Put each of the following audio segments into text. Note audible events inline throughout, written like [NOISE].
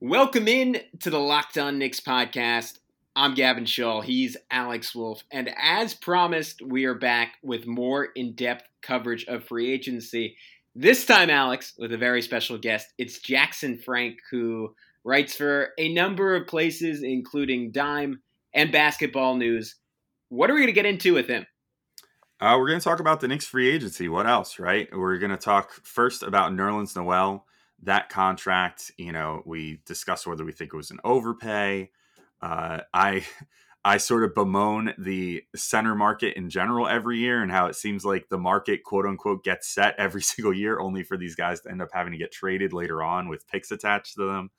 Welcome in to the Locked On Knicks podcast. I'm Gavin Shaw. He's Alex Wolf. And as promised, we are back with more in depth coverage of free agency. This time, Alex, with a very special guest. It's Jackson Frank, who writes for a number of places, including Dime and Basketball News. What are we going to get into with him? Uh, we're going to talk about the Knicks free agency. What else, right? We're going to talk first about Nerlens Noel that contract, you know, we discussed whether we think it was an overpay. Uh, I [LAUGHS] I sort of bemoan the center market in general every year and how it seems like the market quote unquote gets set [LAUGHS] every single year, only for these guys to end up having to get traded later on with picks attached to them.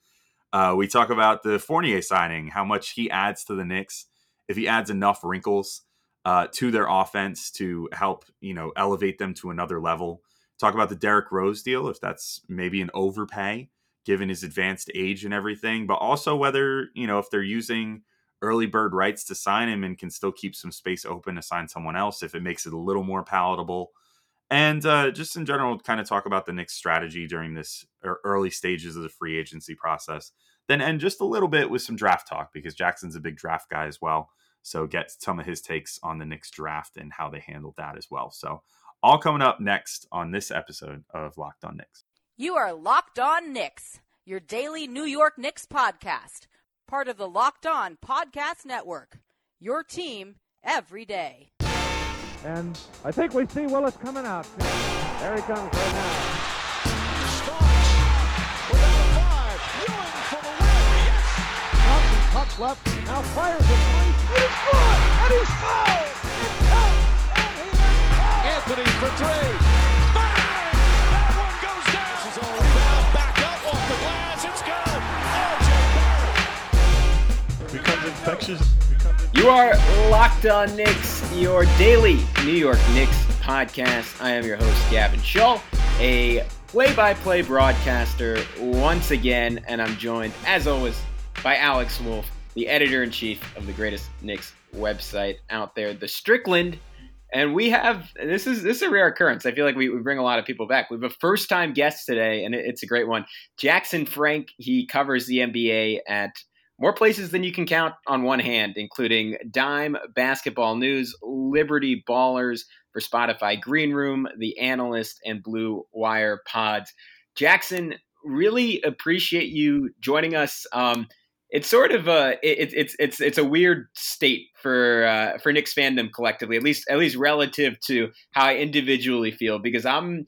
Uh, we talk about the Fournier signing, how much he adds to the Knicks if he adds enough wrinkles uh, to their offense to help you know elevate them to another level talk about the Derrick Rose deal, if that's maybe an overpay given his advanced age and everything, but also whether, you know, if they're using early bird rights to sign him and can still keep some space open to sign someone else if it makes it a little more palatable. And uh, just in general, kind of talk about the Knicks' strategy during this early stages of the free agency process. Then end just a little bit with some draft talk because Jackson's a big draft guy as well. So get some of his takes on the Knicks draft and how they handled that as well. So all coming up next on this episode of Locked On Knicks. You are Locked On Knicks, your daily New York Knicks podcast, part of the Locked On Podcast Network. Your team every day. And I think we see Willis coming out. There he comes right now. Starks without a five. Ewing for the win. Yes. Thompson cuts left. Now fires it. And he's good. And he's fouled. Anthony for three. Bang! That one goes down. This is all rebound. Back up off the glass. It's good. RJ Barrett. Becomes infectious. You are Locked On Knicks, your daily New York Knicks podcast. I am your host, Gavin Shaw, a play by play broadcaster once again, and I'm joined, as always, by Alex Wolf, the editor in chief of the greatest Knicks website out there, the Strickland and we have this is this is a rare occurrence. I feel like we, we bring a lot of people back. We have a first time guest today, and it, it's a great one. Jackson Frank. He covers the NBA at more places than you can count on one hand, including Dime, Basketball News, Liberty Ballers for Spotify Green Room, The Analyst, and Blue Wire Pods. Jackson, really appreciate you joining us. Um, it's sort of a it, it's it's it's a weird state for uh, for Knicks fandom collectively, at least at least relative to how I individually feel, because I'm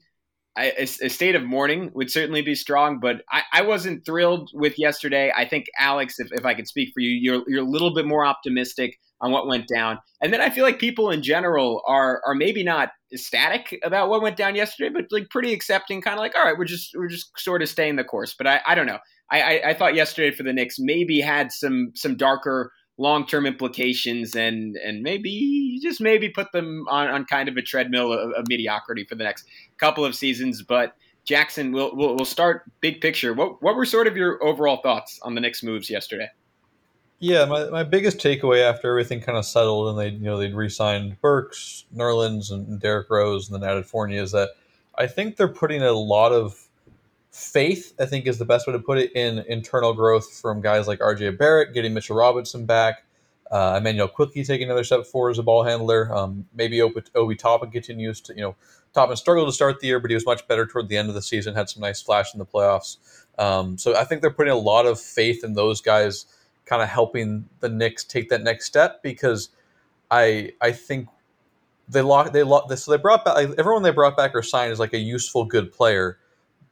I, a, a, state of mourning would certainly be strong, but I, I wasn't thrilled with yesterday. I think Alex, if, if I could speak for you, you're you're a little bit more optimistic on what went down, and then I feel like people in general are are maybe not ecstatic about what went down yesterday, but like pretty accepting, kind of like all right, we're just we're just sort of staying the course. But I, I don't know. I, I, I thought yesterday for the Knicks maybe had some some darker long term implications and and maybe just maybe put them on, on kind of a treadmill of, of, mediocrity for the next couple of seasons. But Jackson, we'll, we'll we'll start big picture. What what were sort of your overall thoughts on the Knicks moves yesterday? Yeah, my, my biggest takeaway after everything kind of settled and they you know they'd re-signed Burks, Nerlens, and Derrick Rose, and then added Fournier is that I think they're putting a lot of faith, I think is the best way to put it, in internal growth from guys like RJ Barrett, getting Mitchell Robinson back, uh, Immanuel Quickley taking another step forward as a ball handler. Um, maybe Obi, Obi Toppin continues to, you know, Toppin struggled to start the year, but he was much better toward the end of the season, had some nice flash in the playoffs. Um, so I think they're putting a lot of faith in those guys kind of helping the Knicks take that next step because I I think they lock they lock so they brought back like, everyone they brought back or signed is like a useful good player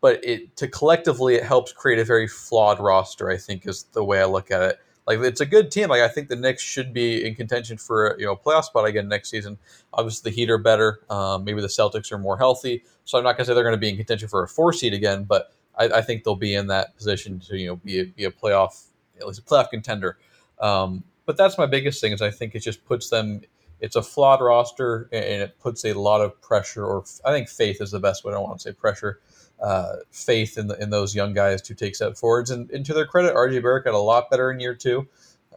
but it to collectively it helps create a very flawed roster. I think is the way I look at it. Like it's a good team. Like I think the Knicks should be in contention for you know a playoff spot again next season. Obviously the Heat are better. Um, maybe the Celtics are more healthy. So I'm not to say they're to be in contention for a four seed again, but I, I, think they'll be in that position to you know be a, be a playoff at least a playoff contender. Um, but that's my biggest thing is I think it just puts them. It's a flawed roster and it puts a lot of pressure, or I think faith is the best way. I don't want to say pressure uh, faith in, the, in those young guys to take step forwards. And, and to their credit, RJ Barrett got a lot better in year two.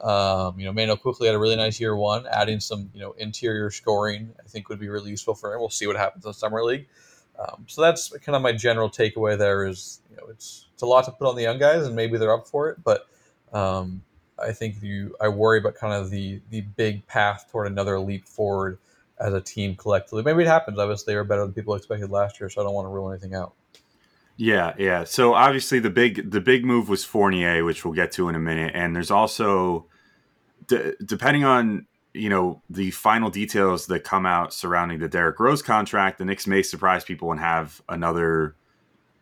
Um, you know, Mano Quickley had a really nice year one, adding some, you know, interior scoring, I think would be really useful for him. We'll see what happens in Summer League. Um, so that's kind of my general takeaway. There is, you know, it's it's a lot to put on the young guys, and maybe they're up for it, but um, I think you I worry about kind of the the big path toward another leap forward as a team collectively. Maybe it happens. Obviously, they were better than people expected last year, so I don't want to rule anything out. Yeah, yeah. So obviously the big the big move was Fournier, which we'll get to in a minute, and there's also depending on you know the final details that come out surrounding the Derrick Rose contract, the Knicks may surprise people and have another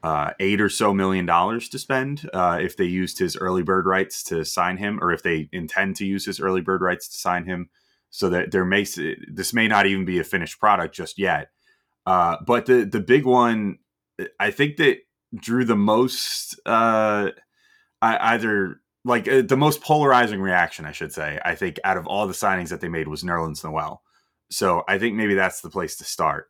uh, eight or so million dollars to spend uh, if they used his early bird rights to sign him, or if they intend to use his early bird rights to sign him. So that there may this may not even be a finished product just yet. Uh, but the the big one, I think that drew the most uh, either like uh, the most polarizing reaction, I should say. I think out of all the signings that they made was Nerlens Noel. So I think maybe that's the place to start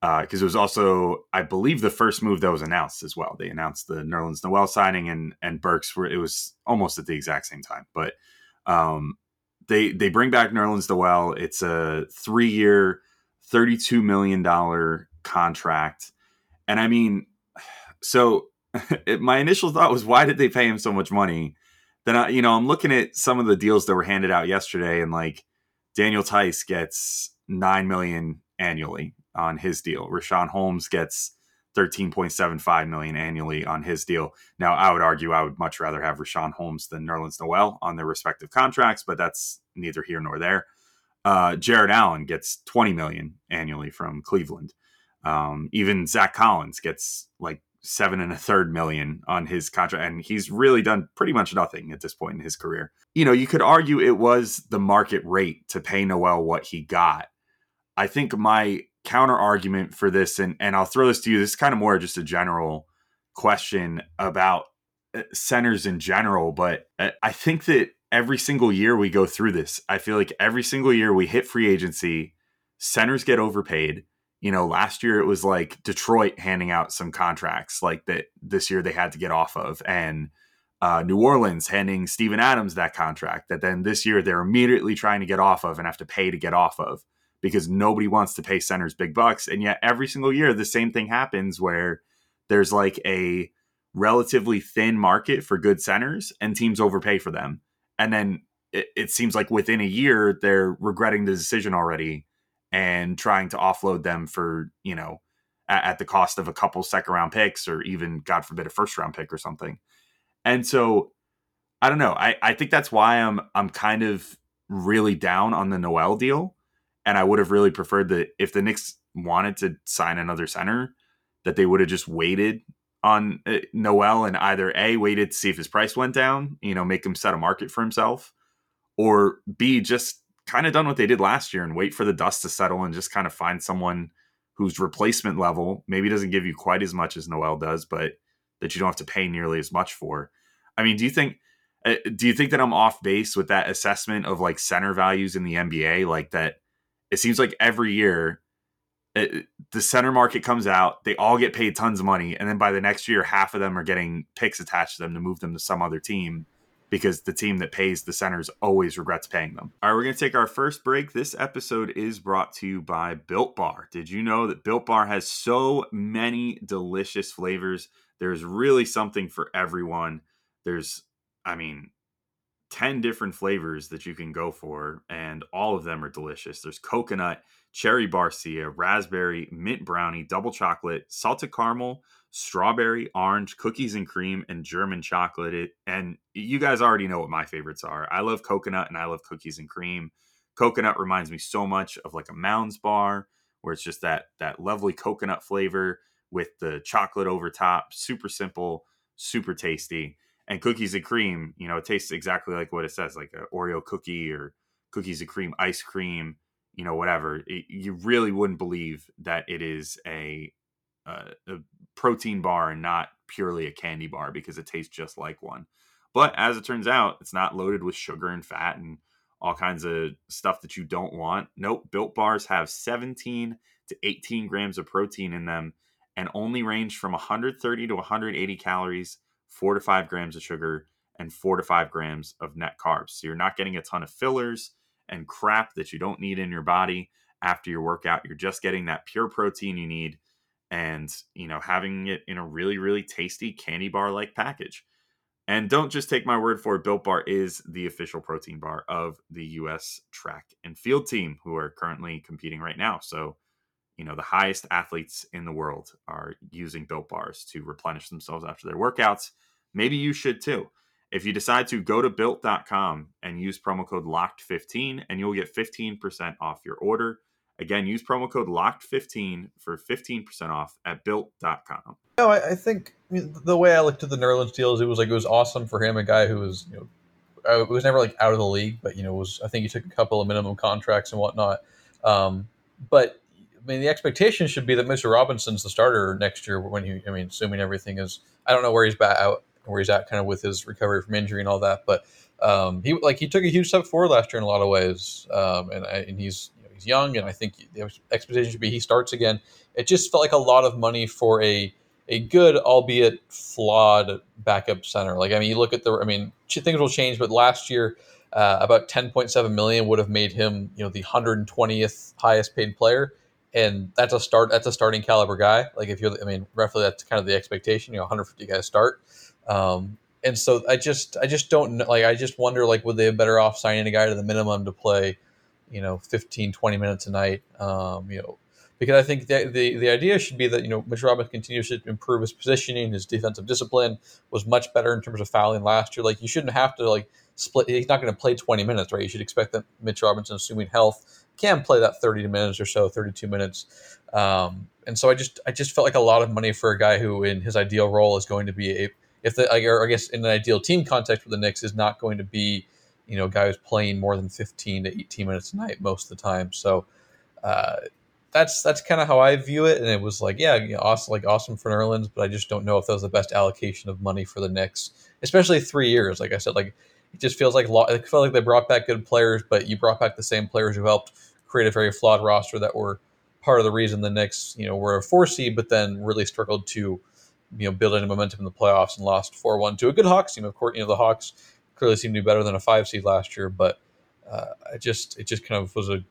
because uh, it was also, I believe, the first move that was announced as well. They announced the Nerlens Noel signing and and Burks were it was almost at the exact same time, but um, they they bring back Nerlens Noel. It's a three year, thirty two million dollar contract, and I mean, so [LAUGHS] it, my initial thought was, why did they pay him so much money? Then I, you know, I'm looking at some of the deals that were handed out yesterday, and like Daniel Theis gets nine million annually on his deal. Richaun Holmes gets 13.75 million annually on his deal. Now, I would argue I would much rather have Richaun Holmes than Nerlens Noel on their respective contracts, but that's neither here nor there. Uh, Jarrett Allen gets 20 million annually from Cleveland. Um, even Zach Collins gets like seven and a third million on his contract, and he's really done pretty much nothing at this point in his career. You know, you could argue it was the market rate to pay Noel what he got. I think my counter argument for this, and and I'll throw this to you. This is kind of more just a general question about uh, centers in general, but uh, I think that every single year we go through this, I feel like every single year we hit free agency, centers get overpaid. You know, last year it was like Detroit handing out some contracts like that. This year they had to get off of, and uh, New Orleans handing Steven Adams that contract that then this year they're immediately trying to get off of and have to pay to get off of because nobody wants to pay centers big bucks. And yet every single year the same thing happens where there's like a relatively thin market for good centers and teams overpay for them. And then it, it seems like within a year they're regretting the decision already and trying to offload them for, you know, at, at the cost of a couple second round picks or even, God forbid, a first round pick or something. And so I don't know. I, I think that's why I'm I'm kind of really down on the Noel deal and I would have really preferred that if the Knicks wanted to sign another center, that they would have just waited on uh, Noel and either A, waited to see if his price went down, you know, make him set a market for himself, or B, just kind of done what they did last year and wait for the dust to settle and just kind of find someone whose replacement level maybe doesn't give you quite as much as Noel does, but that you don't have to pay nearly as much for. I mean, do you think uh, do you think that I'm off base with that assessment of like center values in the NBA like that it seems like every year it, the center market comes out, they all get paid tons of money, and then by the next year, half of them are getting picks attached to them to move them to some other team because the team that pays the centers always regrets paying them. All right, we're going to take our first break. This episode is brought to you by Built Bar. Did you know that Built Bar has so many delicious flavors? There's really something for everyone. There's, I mean, 10 different flavors that you can go for, and all of them are delicious. There's coconut, cherry barcia, raspberry, mint brownie, double chocolate, salted caramel, strawberry, orange, cookies and cream, and German chocolate. It, and you guys already know what my favorites are. I love coconut and I love cookies and cream. Coconut reminds me so much of like a Mounds bar, where it's just that that lovely coconut flavor with the chocolate over top. Super simple, super tasty and cookies and cream you know it tastes exactly like what it says like an oreo cookie or cookies and cream ice cream you know whatever it, you really wouldn't believe that it is a, a, a protein bar and not purely a candy bar because it tastes just like one but as it turns out it's not loaded with sugar and fat and all kinds of stuff that you don't want nope built bars have 17 to 18 grams of protein in them and only range from 130 to 180 calories four to five grams of sugar, and four to five grams of net carbs. So you're not getting a ton of fillers and crap that you don't need in your body after your workout. You're just getting that pure protein you need. and you know having it in a really really tasty candy bar like package. And don't just take my word for it. Built Bar is the official protein bar of the U.S. track and field team, who are currently competing right now. So, you know, the highest athletes in the world are using Built Bars to replenish themselves after their workouts. Maybe you should too. If you decide to go to built.com and use promo code LOCKED15, and you'll get 15% off your order. Again, use promo code LOCKED15 for 15% off at built.com. No, I, I think the way I looked at the Nerlens deal is it was like it was awesome for him, a guy who was you know uh, was never like out of the league, but you know was I think he took a couple of minimum contracts and whatnot. Um, but I mean, the expectation should be that Mitch Robinson's the starter next year. When he, I mean, assuming everything is, I don't know where he's back out, where he's at, kind of with his recovery from injury and all that. But um, he like he took a huge step forward last year in a lot of ways, um, and I, and he's you know, he's young, and I think the expectation should be he starts again. It just felt like a lot of money for a a good, albeit flawed, backup center. Like I mean, you look at the, I mean, things will change, but last year. Uh, about 10.7 million would have made him, you know, the 120th highest paid player and that's a start. That's a starting caliber guy. Like if you're, I mean, roughly that's kind of the expectation. You know, 150 guys start. Um, and so I just, I just don't know. Like I just wonder, like, would they have better off signing a guy to the minimum to play, you know, 15, 20 minutes a night? Um, you know, because I think the, the, the idea should be that, you know, Mitch Robinson continues to improve his positioning, his defensive discipline was much better in terms of fouling last year. Like you shouldn't have to like split. He's not going to play 20 minutes, right? You should expect that Mitch Robinson, assuming health, can play that 30 minutes or so, 32 minutes. Um, and so I just, I just felt like a lot of money for a guy who in his ideal role is going to be a, if the, I guess in an ideal team context for the Knicks is not going to be, you know, a guy who's playing more than 15 to 18 minutes a night most of the time. So, uh, that's that's kind of how I view it. And it was like, yeah, you know, awesome, like awesome for Nerlens, but I just don't know if that was the best allocation of money for the Knicks, especially three years. Like I said, like it just feels like it felt like they brought back good players, but you brought back the same players who helped create a very flawed roster that were part of the reason the Knicks, you know, were a four seed, but then really struggled to, you know, build any momentum in the playoffs and lost four one to a good Hawks team. Of course, you know the Hawks clearly seemed to be better than a five seed last year, but uh, it just it just kind of was a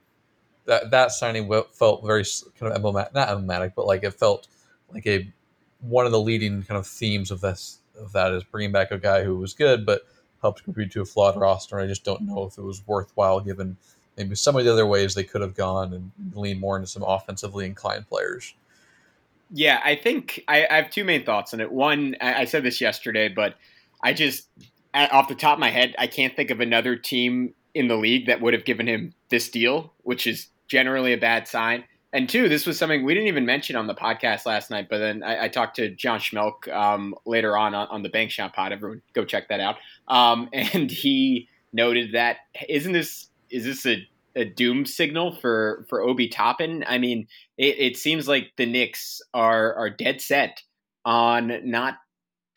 that that signing felt very kind of emblematic, not emblematic, but like it felt like a one of the leading kind of themes of this of that is bringing back a guy who was good but helped contribute to a flawed roster. I just don't know if it was worthwhile given maybe some of the other ways they could have gone and lean more into some offensively inclined players. Yeah, I think I, I have two main thoughts on it. One, I, I said this yesterday, but I just off the top of my head, I can't think of another team in the league that would have given him this deal, which is generally a bad sign. And two, this was something we didn't even mention on the podcast last night, but then I, I talked to John Schmeelk um, later on, on, on the Bank Shot Pod. Everyone, go check that out. Um, [LAUGHS] and he noted that isn't this is this a, a doom signal for for Obi Toppin? I mean, it, it seems like the Knicks are are dead set on not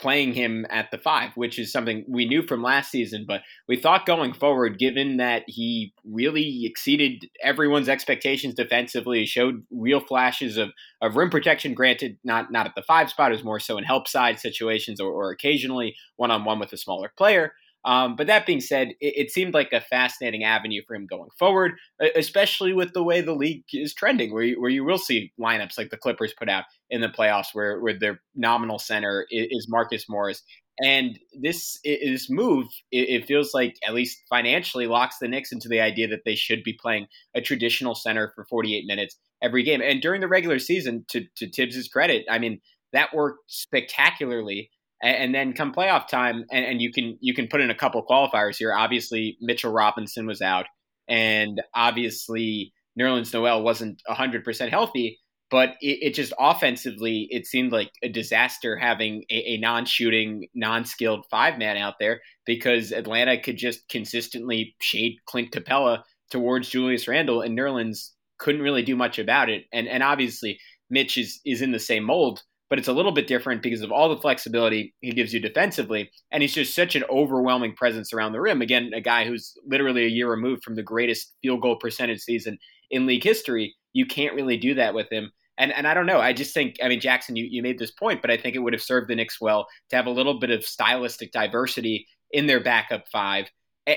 playing him at the five, which is something we knew from last season. But we thought going forward, given that he really exceeded everyone's expectations defensively, showed real flashes of, of rim protection, granted, not, not at the five spot, it was more so in help side situations or, or occasionally one on one with a smaller player. Um, but that being said, it, it, seemed like a fascinating avenue for him going forward, especially with the way the league is trending, where you, where you will see lineups like the Clippers put out in the playoffs, where where their nominal center is, is Marcus Morris. And this this move, it, it, feels like at least financially locks the Knicks into the idea that they should be playing a traditional center for 48 minutes every game. And during the regular season, to to Thibs's credit, I mean that worked spectacularly and, then come playoff time, and, and, you can you can put in a couple qualifiers here. Obviously, Mitchell Robinson was out, and obviously Nerlens Noel wasn't hundred percent healthy. But it, it, just offensively, it seemed like a disaster having a, a non-shooting, non-skilled five man out there because Atlanta could just consistently shade Clint Capela towards Julius Randle, and Nerlens couldn't really do much about it. And and obviously, Mitch is is in the same mold but it's a little bit different because of all the flexibility he gives you defensively. And he's just such an overwhelming presence around the rim. Again, a guy who's literally a year removed from the greatest field goal percentage season in league history. You can't really do that with him. And and I don't know. I just think I mean Jackson, you, you made this point, but I think it would have served the Knicks well to have a little bit of stylistic diversity in their backup five,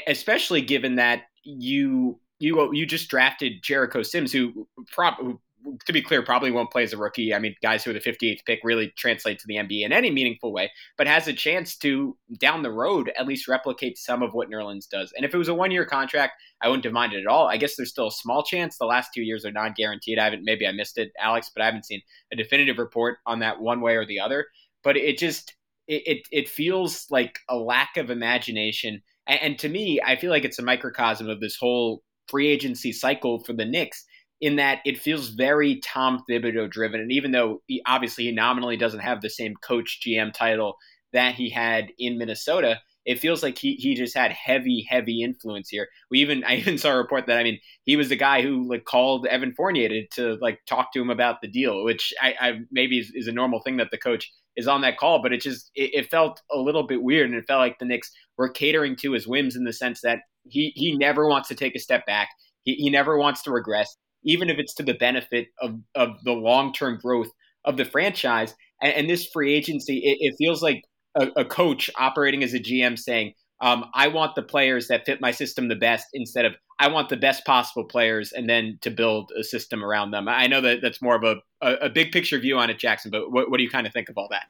especially given that you you you just drafted Jericho Sims, who, prop, who to be clear, probably won't play as a rookie. I mean, guys who are the 58th pick really translate to the NBA in any meaningful way, but has a chance to down the road at least replicate some of what Nerlens does. And if it was a one year contract, I wouldn't have minded at all. I guess there's still a small chance. The last two years are non guaranteed. I haven't, maybe I missed it, Alex, but I haven't seen a definitive report on that one way or the other. But it just, it, it, it feels like a lack of imagination. And, and to me, I feel like it's a microcosm of this whole free agency cycle for the Knicks in that it feels very Tom Thibodeau driven. And even though he, obviously he nominally doesn't have the same coach GM title that he had in Minnesota, it feels like he, he just had heavy, heavy influence here. We even [LAUGHS] I even saw a report that I mean he was the guy who like called Evan Fournier to, to like talk to him about the deal, which I, I maybe is, is, a normal thing that the coach is on that call, but it just it, it felt a little bit weird, and it felt like the Knicks were catering to his whims in the sense that he he never wants to take a step back. He, he never wants to regress even if it's to the benefit of, of the long term growth of the franchise. And, and this free agency, it, it feels like a, a, coach operating as a GM saying, um, I want the players that fit my system the best instead of I want the best possible players and then to build a system around them. I know that that's more of a, a, a big picture view on it, Jackson, but what, what, do you kind of think of all that?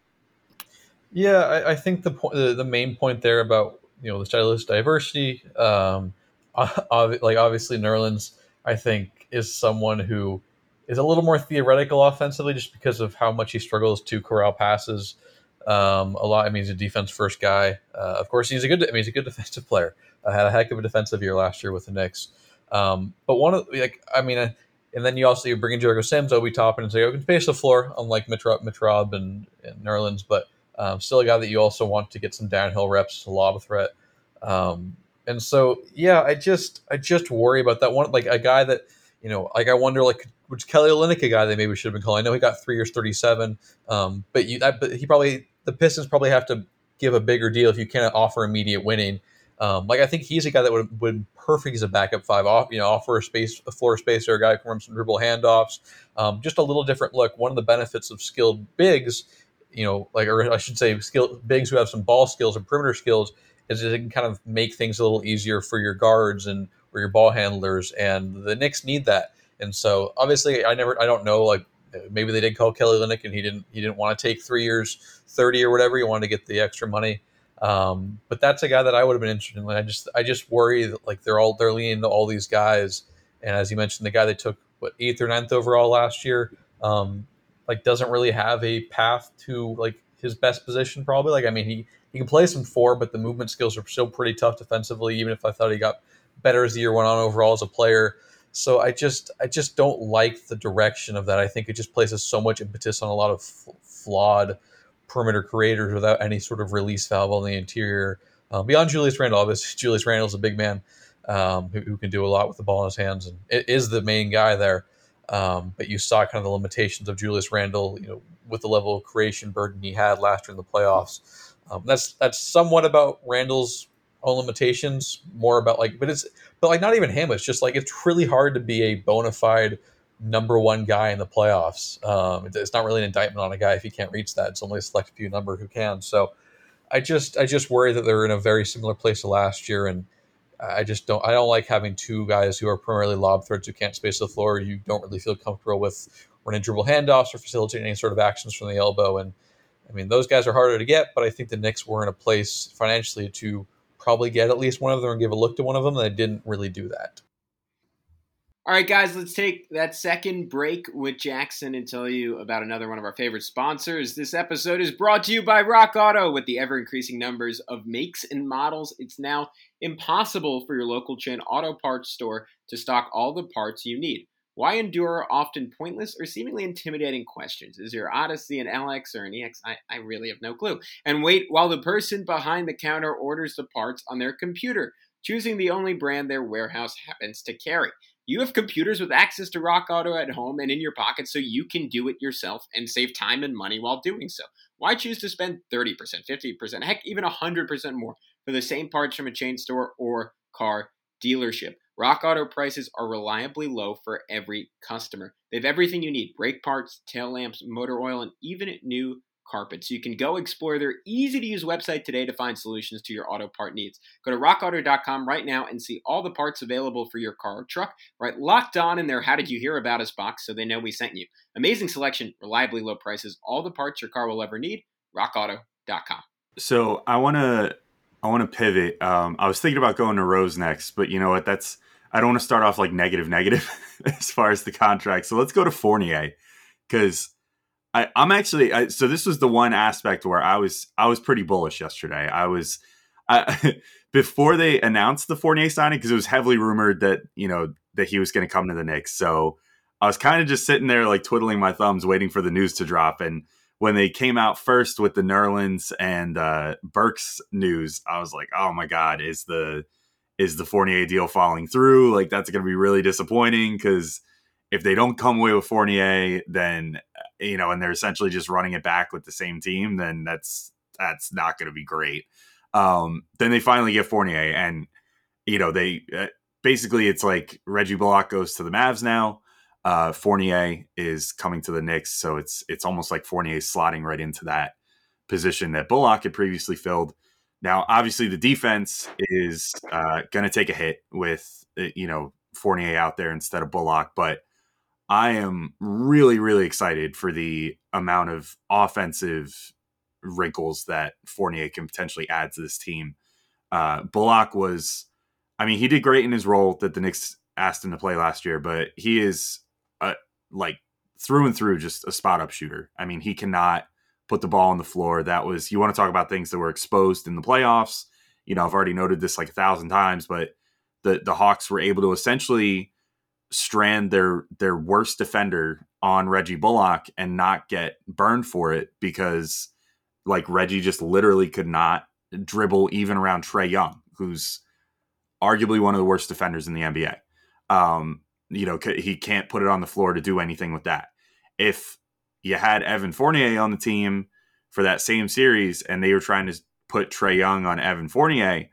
Yeah, I, I think the, point, the, the main point there about you know the stylist diversity, um, [LAUGHS] like obviously Nerlens, I think is someone who is a little more theoretical offensively, just because of how much he struggles to corral passes. Um, a lot. I mean, he's a defense first guy. Uh, of course, he's a good. I mean, he's a good [LAUGHS] defensive player. Uh, had a heck of a defensive year last year with the Knicks. Um, but one of like, I mean, and then you also you bring in Jericho Sims, Obi Toppin, and say, "I can space the floor," unlike Mitrob, Mitrob and, and Nerlens, but um, still a guy that you also want to get some downhill reps, a lob threat. Um, and so, yeah, I just I just worry about that one, like a guy that you know, like I wonder, like, which Kelly Olynyk a guy they maybe should have been calling? I know he got three years, thirty-seven, um, but you, that, but he probably the Pistons probably have to give a bigger deal if you can't offer immediate winning. Um, like I think he's a guy that would would perfect as a backup five, off you know, offer a space, a floor spacer, a guy who can run some dribble handoffs, um, just a little different look. One of the benefits of skilled bigs, you know, like or I should say, skilled bigs who have some ball skills and perimeter skills, is it can kind of make things a little easier for your guards and or your ball handlers, and the Knicks need that. And so obviously, I never, I don't know, like maybe they did call Kelly Olynyk and he didn't, he didn't want to take three years, thirty or whatever. He wanted to get the extra money. Um, but that's a guy that I would have been interested in. I just, I just worry that like they're all they're leaning to all these guys, and as you mentioned, the guy they took what eighth or ninth overall last year, um, like doesn't really have a path to like his best position. Probably like I mean he he can play some four, but the movement skills are still pretty tough defensively. Even if I thought he got better as the year went on overall as a player. So I just I just don't like the direction of that. I think it just places so much impetus on a lot of f- flawed perimeter creators without any sort of release valve on the interior. Um, beyond Julius Randle, obviously [LAUGHS] Julius Randle's a big man um, who, who, can do a lot with the ball in his hands and is the main guy there. Um, but you saw kind of the limitations of Julius Randle, you know, with the level of creation burden he had last year in the playoffs. Um, that's that's somewhat about Randle's own limitations, more about like, but it's, but like not even him. It's just like it's really hard to be a bona fide number one guy in the playoffs. Um, it's not really an indictment on a guy if he can't reach that. It's only a select few number who can. So I just, I just worry that they're in a very similar place to last year, and I just don't, I don't like having two guys who are primarily lob threats who can't space the floor. You don't really feel comfortable with running dribble handoffs or facilitating any sort of actions from the elbow. And I mean, those guys are harder to get, but I think the Knicks were in a place financially to probably get at least one of them and give a look to one of them. And I didn't really do that. All right, guys, let's take that second break with Jackson and tell you about another one of our favorite sponsors. This episode is brought to you by Rock Auto. With the ever increasing numbers of makes and models, it's now impossible for your local chain auto parts store to stock all the parts you need. Why endure often pointless or seemingly intimidating questions? Is your Odyssey an LX or an EX? I, I really have no clue. And wait while the person behind the counter orders the parts on their computer, choosing the only brand their warehouse happens to carry. You have computers with access to Rock Auto at home and in your pocket so you can do it yourself and save time and money while doing so. Why choose to spend 30%, 50%, heck, even 100% more for the same parts from a chain store or car dealership? Rock Auto prices are reliably low for every customer. They have everything you need brake parts, tail lamps, motor oil, and even new carpet. So you can go explore their easy to use website today to find solutions to your auto part needs. Go to rockauto.com right now and see all the parts available for your car or truck. Right, locked on in their How Did You Hear About Us box so they know we sent you. Amazing selection, reliably low prices, all the parts your car will ever need. RockAuto.com. So I want to I want to pivot. Um, I was thinking about going to Rose next, but you know what? That's I don't want to start off like negative negative [LAUGHS] as far as the contract. So let's go to Fournier because I'm actually I, so this was the one aspect where I was I was pretty bullish yesterday. I was I, [LAUGHS] before they announced the Fournier signing because it was heavily rumored that you know that he was going to come to the Knicks. So I was kind of just sitting there like twiddling my thumbs, waiting for the news to drop. And when they came out first with the Nerlens and uh, Burks news, I was like, oh my god, is the is the Fournier deal falling through? Like that's going to be really disappointing because if they don't come away with Fournier, then you know, and they're essentially just running it back with the same team, then that's that's not going to be great. Um, then they finally get Fournier, and you know, they uh, basically it's like Reggie Bullock goes to the Mavs now. Uh, Fournier is coming to the Knicks, so it's it's almost like Fournier slotting right into that position that Bullock had previously filled. Now, obviously, the defense is uh, going to take a hit with uh, you know Fournier out there instead of Bullock, but I am really, really excited for the amount of offensive wrinkles that Fournier can potentially add to this team. Uh, Bullock was, I mean, he did great in his role that the Knicks asked him to play last year, but he is a, like through and through just a spot up shooter. I mean, he cannot put the ball on the floor. That was, you want to talk about things that were exposed in the playoffs. You know, I've already noted this like a thousand times, but the, the Hawks were able to essentially strand their their worst defender on Reggie Bullock and not get burned for it because like Reggie just literally could not dribble even around Trae Young, who's arguably one of the worst defenders in the NBA. Um, you know, he can't put it on the floor to do anything with that. If you had Evan Fournier on the team for that same series and they were trying to put Trae Young on Evan Fournier,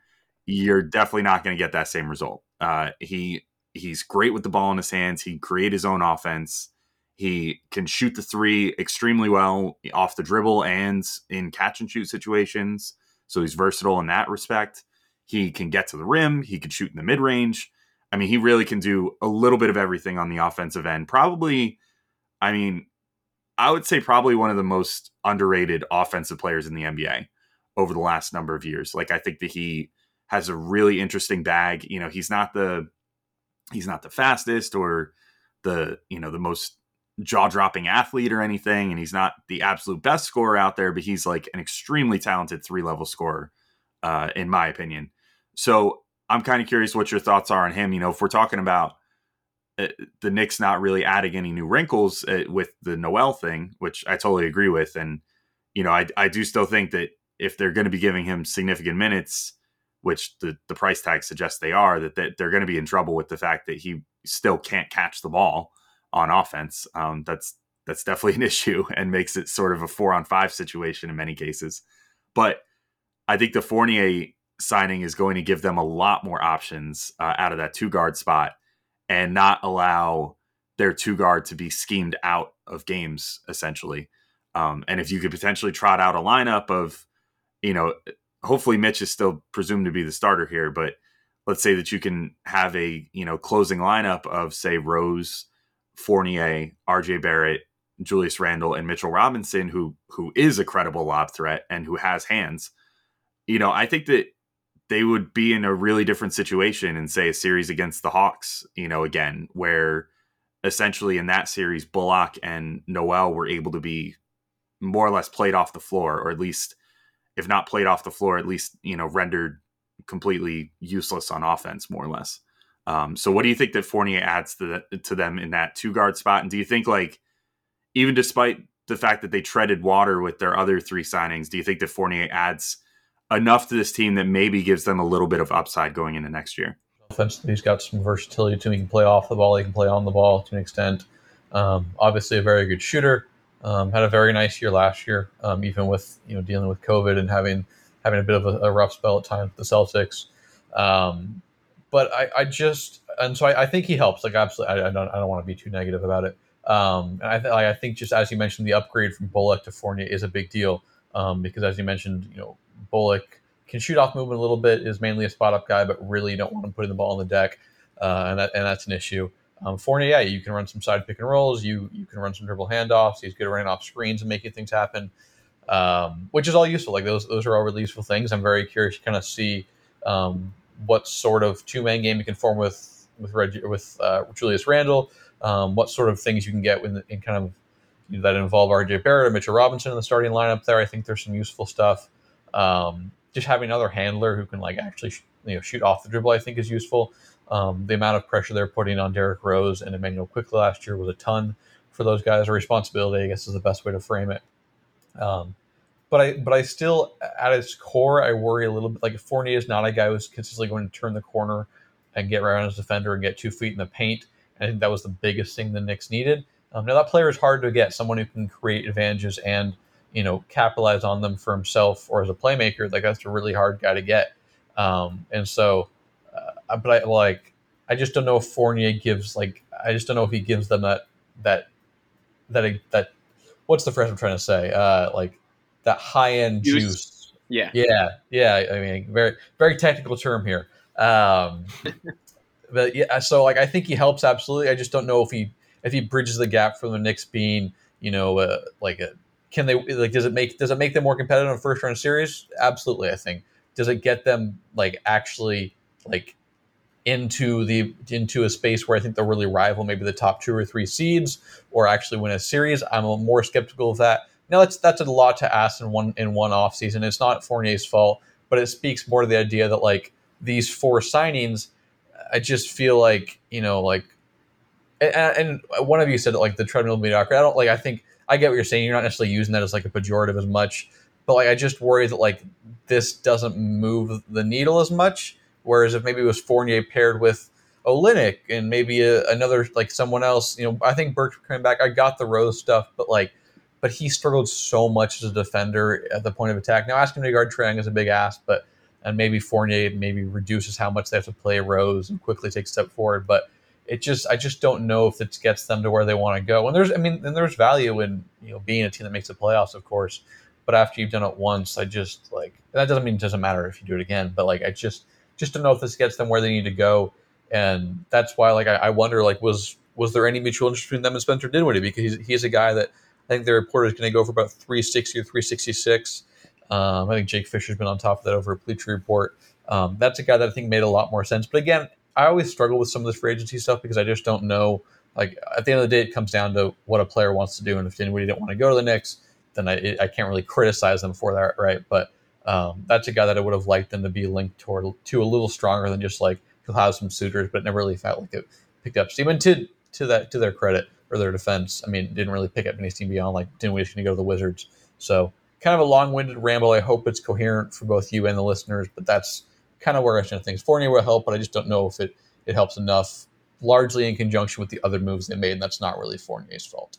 you're definitely not going to get that same result. Uh, he he's great with the ball in his hands. He create his own offense. He can shoot the three extremely well off the dribble and in catch and shoot situations. So he's versatile in that respect. He can get to the rim. He can shoot in the mid range. I mean, he really can do a little bit of everything on the offensive end. Probably, I mean, I would say probably one of the most underrated offensive players in the NBA over the last number of years. Like, I think that he has a really interesting bag. You know, he's not the he's not the fastest or the you know the most jaw-dropping athlete or anything and he's not the absolute best scorer out there but he's like an extremely talented three-level scorer uh, in my opinion so i'm kind of curious what your thoughts are on him you know if we're talking about uh, the Knicks not really adding any new wrinkles uh, with the Noel thing, which I totally agree with, and you know I I do still think that if they're going to be giving him significant minutes, which the, the price tag suggests they are, that, that they're going to be in trouble with the fact that he still can't catch the ball on offense. Um, that's that's definitely an [LAUGHS] issue and makes it sort of a four on five situation in many cases. But I think the Fournier signing is going to give them a lot more options uh, out of that two guard spot and not allow their two guard to be schemed out of games essentially. Um, and if you could potentially trot out a lineup of, you know, hopefully Mitch is still presumed to be the starter here, but let's say that you can have a you know closing lineup of say Rose, Fournier, RJ Barrett, Julius Randle, and Mitchell Robinson, who who is a credible lob threat and who has hands. You know, I think that they would be in a really different situation in say a series against the Hawks, you know, again, where essentially in that series Bullock and Noel were able to be more or less played off the floor, or at least if not played off the floor, at least you know rendered completely useless on offense, more or less. Um, so, what do you think that Fournier adds to the, to them in that two guard spot? And do you think like even despite the fact that they treaded water with their other three signings, do you think that Fournier adds enough to this team that maybe gives them a little bit of upside going into next year? Offensively, he's got some versatility too. He can play off the ball. He can play on the ball to an extent. Um, obviously, a very good shooter. Um, had a very nice year last year, um, even with you know dealing with COVID and having having a bit of a, a rough spell at times with the Celtics. Um, but I, I, just and so I, I, think he helps. Like absolutely, I, I, don't I don't want to be too negative about it. Um, and I, th- I think just as you mentioned, the upgrade from Bullock to Fournier is a big deal um, because as you mentioned, you know Bullock can shoot off movement a little bit, is mainly a spot up guy, but really don't want him putting the ball on the deck, uh, and that and that's an issue. Um, Fournier, yeah, you can run some side pick and rolls, you you can run some dribble handoffs. He's good at running off screens and making things happen, um, which is all useful. Like those those are all really useful things. I'm very curious to kind of see um, what sort of two man game you can form with with Reggie, with uh, Julius Randle um, what sort of things you can get in, in kind of you know, that involve RJ Barrett or Mitchell Robinson in the starting lineup there. I think there's some useful stuff. Um, just having another handler who can like actually sh- you know shoot off the dribble, I think is useful. Um, the amount of pressure they're putting on Derrick Rose and Immanuel Quickley last year was a ton for those guys. A responsibility, I guess, is the best way to frame it. Um, but I, but I still, at its core, I worry a little bit. Like Fournier is not a guy who's consistently going to turn the corner and get right on his defender and get two feet in the paint. I think that was the biggest thing the Knicks needed. Um, now that player is hard to get, someone who can create advantages and you know capitalize on them for himself or as a playmaker. Like that's a really hard guy to get. Um, and so, uh, but I like I just don't know if Fournier gives like I just don't know if he gives them that that that that what's the phrase I'm trying to say? Uh, like that high end juice. juice. Yeah, yeah, yeah. I mean, very very technical term here. Um, [LAUGHS] but yeah, so like I think he helps absolutely. I just don't know if he if he bridges the gap from the Knicks being you know uh, like a, can they like does it make does it make them more competitive in first round series? Absolutely, I think. Does it get them like actually like into the into a space where I think they'll really rival maybe the top two or three seeds or actually win a series? I'm more skeptical of that. Now that's that's a lot to ask in one in one off season. It's not Fournier's fault, but it speaks more to the idea that like these four signings I just feel like you know, like, and, and one of you said like the treadmill mediocre. I don't like. I think I get what you're saying. You're not necessarily using that as like a pejorative as much, but like I just worry that like this doesn't move the needle as much. Whereas if maybe it was Fournier paired with Olynyk and maybe a, another like someone else, you know, I think Burks coming back. I got the Rose stuff, but like, but he struggled so much as a defender at the point of attack. Now asking him to guard Trae is a big ask, but and maybe Fournier maybe reduces how much they have to play Rose and Quickley take a step forward. But it just I just don't know if it gets them to where they want to go. And there's I mean and there's value in you know being a team that makes the playoffs, of course. But after you've done it once, I just like that doesn't mean it doesn't matter if you do it again. But like I just just don't know if this gets them where they need to go. And that's why like I, I wonder like was was there any mutual interest between them and Spencer Dinwiddie because he's, he's a guy that I think the report is going to go for about 360 or 366. Um, I think Jake Fisher's been on top of that over a Bleacher Report. Um, that's a guy that I think made a lot more sense. But again, I always struggle with some of this free agency stuff because I just don't know. Like at the end of the day, it comes down to what a player wants to do, and if anybody didn't want to go to the Knicks, then I, I can't really criticize them for that, right? But um, that's a guy that I would have liked them to be linked toward to a little stronger than just like he'll have some suitors, but never really felt like it picked up steam. And to to that to their credit or their defense, I mean, didn't really pick up any steam beyond like Dinwiddie's going to go to the Wizards. So kind of a long-winded ramble. I hope it's coherent for both you and the listeners, but that's kind of where I stand things. Fournier will help, but I just don't know if it it helps enough. Largely in conjunction with the other moves they made, and that's not really Fournier's fault.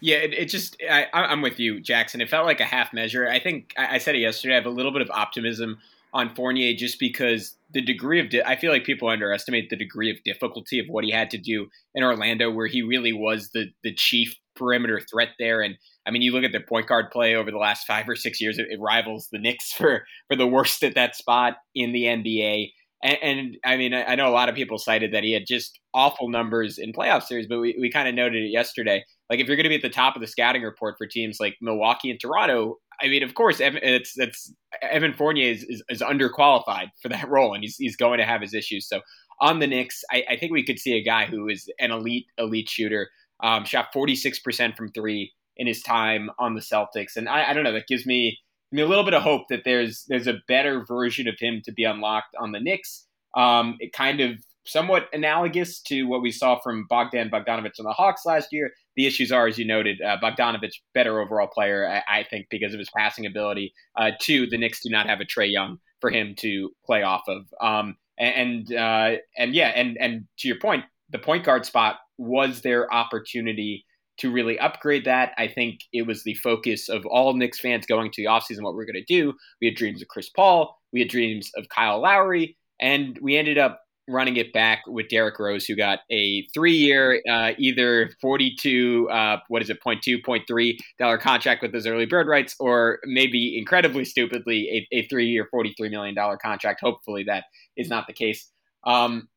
Yeah, it, it just I, am with you, Jackson. It felt like a half measure. I think I, I, said it yesterday. I have a little bit of optimism on Fournier just because the degree of di- I feel like people underestimate the degree of difficulty of what he had to do in Orlando, where he really was the the chief perimeter threat there, and I mean, you look at their point guard play over the last five or six years; it, it rivals the Knicks [LAUGHS] for for the worst at that spot in the NBA. And, and I mean, I, I, know a lot of people cited that he had just awful numbers in playoff series, but we, we kind of noted it yesterday. Like, if you're going to be at the top of the scouting report for teams like Milwaukee and Toronto, I mean, of course, it's it's Evan Fournier is, is, is underqualified for that [LAUGHS] role, and he's he's going to have his issues. So on the Knicks, I, I think we could see a guy who is an elite elite shooter. Um, shot 46% from three in his time on the Celtics, and I, I don't know. That gives me a little bit of hope that there's there's a better version of him to be unlocked on the Knicks. Um, it kind of somewhat analogous to what we saw from Bogdan Bogdanovich on the Hawks last year. The issues are, as you noted, uh, Bogdanovich better overall player, I, I, think, because of his passing ability. Uh, two, the Knicks do not have a Trae Young for him to play off of. Um, and uh, and yeah, and and to your point, the point guard spot was their opportunity to really upgrade that. I think it was the focus of all Knicks fans going to the offseason what we're going to do. We had dreams of Chris Paul, we had dreams of Kyle Lowry, and we ended up running it back with Derrick Rose, who got a three-year, uh, either forty-two, uh, what is it, point two, point three dollar contract with his early bird rights, or maybe incredibly stupidly a, a three-year, forty-three million dollar contract. Hopefully, that is not the case. Um,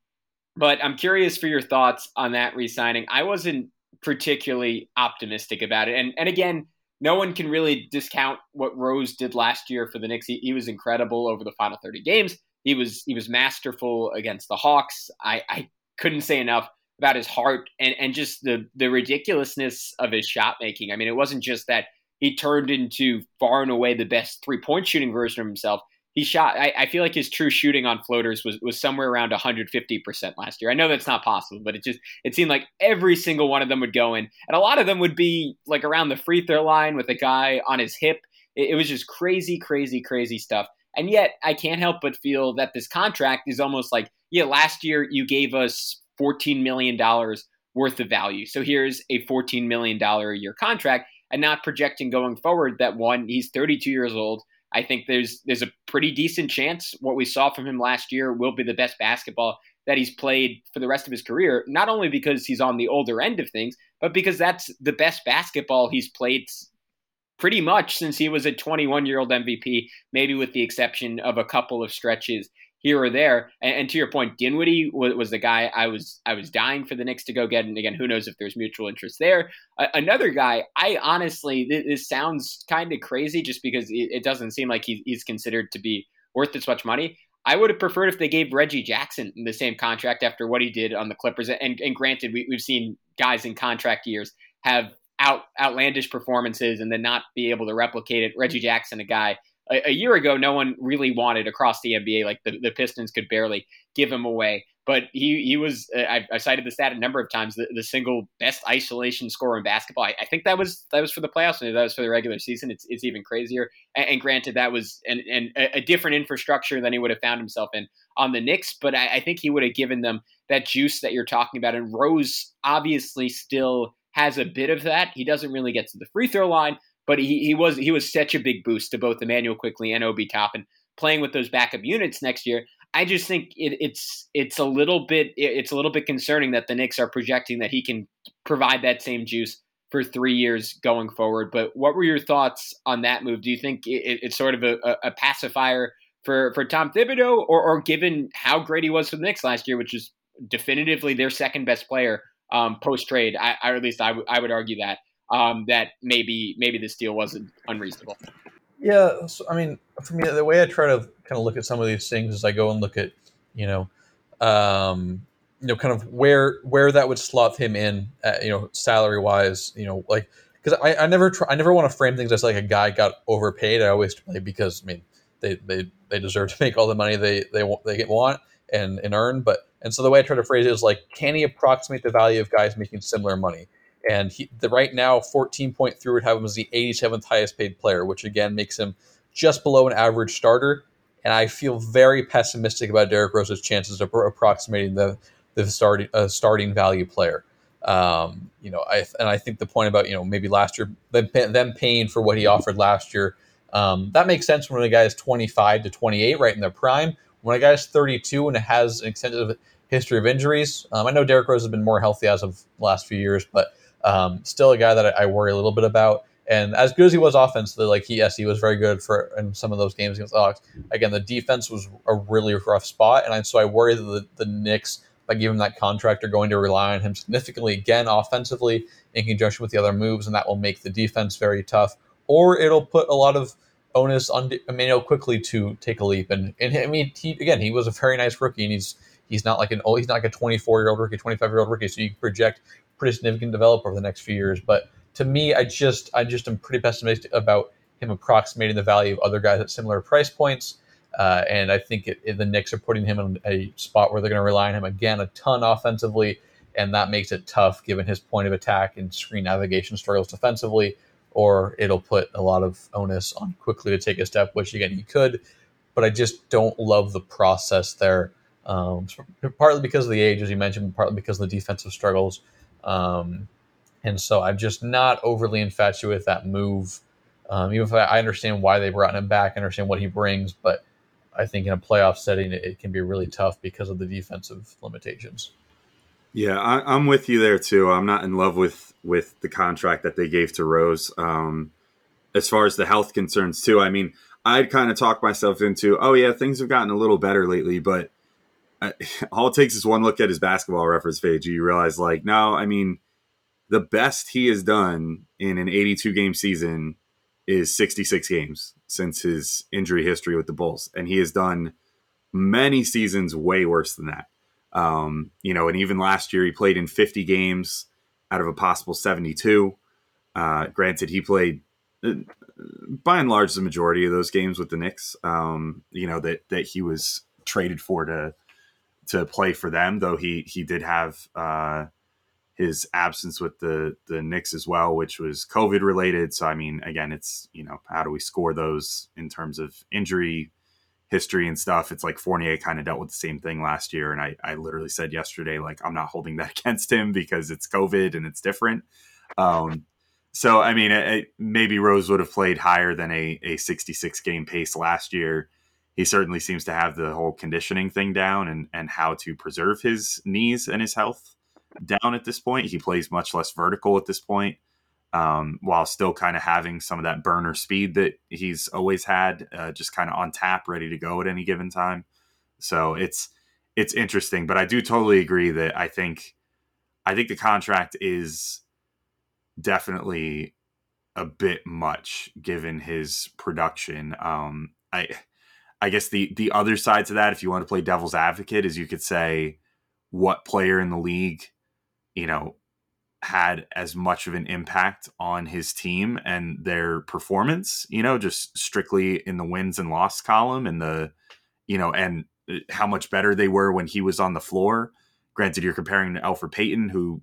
but I'm curious for your thoughts on that re-signing. I wasn't particularly optimistic about it, and and again, no one can really discount what Rose did last year for the Knicks. He, he was incredible over the final 30 games. He was he was masterful against the Hawks. I, I couldn't say enough about his heart and, and just the the ridiculousness of his shot making. I mean, it wasn't just that he turned into far and away the best three point shooting version of himself. He shot. I, I, feel like his true shooting on floaters was was somewhere around 150 percent last year. I know that's not possible, but it just it seemed like every single one of them would go in, and a lot of them would be like around the free throw line with a guy on his hip. It, it was just crazy, crazy, crazy stuff. And yet, I can't help but feel that this contract is almost like, yeah, last year you gave us $14 million worth of value. So here's a $14 million a year contract, and not projecting going forward that one, he's 32 years old. I think there's there's a pretty decent chance what we saw from him last year will be the best basketball that he's played for the rest of his career, not only because he's on the older end of things, but because that's the best basketball he's played pretty much since he was a 21 year old MVP, maybe with the exception of a couple of stretches here or there. And, and to your point, Dinwiddie was, was, the guy I was I was dying for the Knicks to go get. And again, who knows if there's mutual interest there? Uh, another guy, I honestly this, this sounds kind of crazy just because it, it doesn't seem like he, he's considered to be worth this much money. I would have preferred if they gave Reggie Jackson the same contract after what he did on the Clippers. And, and granted, we, we've seen guys in contract years have out outlandish performances and then not be able to replicate it. Reggie Jackson, a guy a, a year ago, no one really wanted across the NBA. Like the, the Pistons could barely give him away. But he he was uh, I, I, cited the stat a number of times the, the single best isolation scorer in basketball. I, I, think that was that was for the playoffs and that was for the regular season. It's it's even crazier. And, and granted, that was an, an, a different infrastructure than he would have found himself in on the Knicks. But I, I think he would have given them that juice that you're talking about. And Rose obviously still has a bit of that. He doesn't really get to the free throw line, but he, he was he was such a big boost to both Immanuel Quickley and Obi Toppin playing with those backup units next year. I just think it, it's it's a little bit it's a little bit concerning that the Knicks are projecting that he can provide that same juice for three years going forward. But what were your thoughts on that move? Do you think it, it's sort of a, a, pacifier for for Tom Thibodeau, or, or given how great he was for the Knicks last year, which is definitively their second best player um, post trade. I, or at least I, w- I would argue that um, that maybe maybe this deal wasn't unreasonable. Yeah, so, I mean, for me, the way I try to kind of look at some of these things is I go and look at you know, um, you know, kind of where where that would slot him in, at, you know, salary wise, you know, like because I, I never try I never want to frame things as like a guy got overpaid. I always because I mean they they they deserve to [LAUGHS] make all the money they they they want and and earn, but and so the way I try to phrase it is like, can he approximate the value of guys making similar money? And he, the right now, 14.3 would have him as the 87th highest paid player, which again makes him just below an average starter. And I feel very pessimistic about Derrick Rose's chances of approximating the the starting uh, starting value player. Um, you know, I and I think the point about you know maybe last year them, them paying for what he offered last year um, that makes sense when a guy is 25 to 28, right in their prime. When a guy is 32 and has an extensive history of injuries. Um, I know Derrick Rose has been more healthy as of the last few years, but um, still a guy that I, I, worry a little bit about. And as good as he was offensively, like he, yes, he was very good for in some of those games against the Hawks. Again, the defense was a really rough spot, and I, so I worry that the, the Knicks, by giving him that contract, are going to rely on him significantly again offensively in conjunction with the other moves, and that will make the defense very tough. Or it'll put a lot of onus on Immanuel Quickley to take a leap. And, and I mean, he again, he was a very nice rookie, and he's He's not like an oh, he's not like a 24 year old rookie, 25 year old rookie. So you project pretty significant developer over the next few years. But to me, I just I just am pretty pessimistic about him approximating the value of other guys at similar price points. Uh, and I think it, it, the Knicks are putting him in a spot where they're going to rely on him again a ton offensively, and that makes it tough given his point of attack and screen navigation struggles defensively. Or it'll put a lot of onus on Quickley to take a step, which again he could, but I just don't love the process there um, partly because of the age, as you mentioned, partly because of the defensive struggles. Um, and so I'm just not overly infatuated with that move. Um, even if I, I, understand why they brought him back, I understand what he brings, but I think in a playoff setting, it, it can be really tough because of the defensive limitations. Yeah, I, am with you there too. I'm not in love with with the contract that they gave to Rose. Um, as far as the health concerns too, I mean, I'd kind of talk myself into, oh yeah, things have gotten a little better lately, but [LAUGHS] all it takes is one look at his basketball reference page. You realize, like, no, I mean, the best he has done in an 82 game season is 66 games since his injury history with the Bulls, and he has done many seasons way worse than that. Um, you know, and even last year he played in 50 games out of a possible 72. Uh, granted, he played uh, by and large the majority of those games with the Knicks. Um, you know that that he was traded for to to play for them, though he he did have uh, his absence with the the Knicks as well, which was COVID related. So I mean, again, it's you know how do we score those in terms of injury history and stuff? It's like Fournier kind of dealt with the same thing last year, and I I literally said yesterday like I'm not holding [LAUGHS] that against him because it's COVID and it's different. Um, so I mean, it, it, maybe Rose would have played higher than a a 66 game pace last year. He certainly seems to have the whole conditioning thing down and and how to preserve his knees and his health down at this point. He plays much less vertical at this point, um, while still kind of having some of that burner speed that he's always had, uh, just kind of on tap, ready to go at any given time. So it's it's interesting, but I do totally agree that I think I think the contract is definitely a bit much given his production. Um, I I guess the the other side to that, if you want to play devil's advocate, is you could say what player in the league you know, had as much of an impact on his team and their performance, you know, just strictly in the wins and loss column and the, you know, and uh, how much better they were when he was on the floor. Granted, you're comparing to Elfrid Payton, who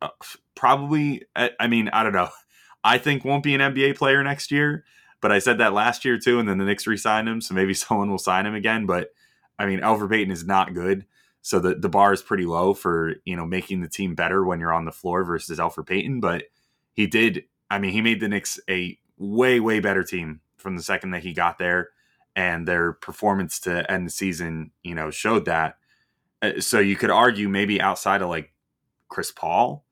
uh, probably, I mean, I don't know. [LAUGHS] I think won't be an NBA player next year, but I said that last year too, and then the Knicks re-signed him, so maybe [LAUGHS] someone will sign him again. But I mean, Elfrid Payton is not good. So the, the bar is pretty low for, you know, making the team better when you're on the floor versus Elfrid Payton. But he did, I mean, he made the Knicks a way, way better team from the second that he got there. And their performance to end the season, you know, showed that. Uh, so you could argue maybe outside of like Chris Paul,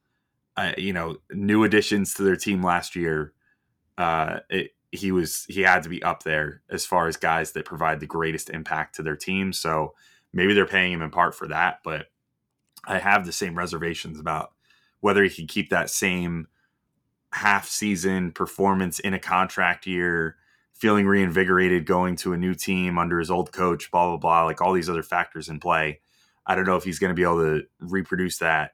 uh, you know, new additions to their team last year, uh, it, he was he had to be up there as far as guys that provide the greatest impact to their team. So Maybe they're paying him in part for that, but I have the same reservations about whether he can keep that same half season performance in a contract year, feeling reinvigorated, going to a new team under his old coach, blah, blah, blah, like all these other factors in play. I don't know if he's going to be able to reproduce that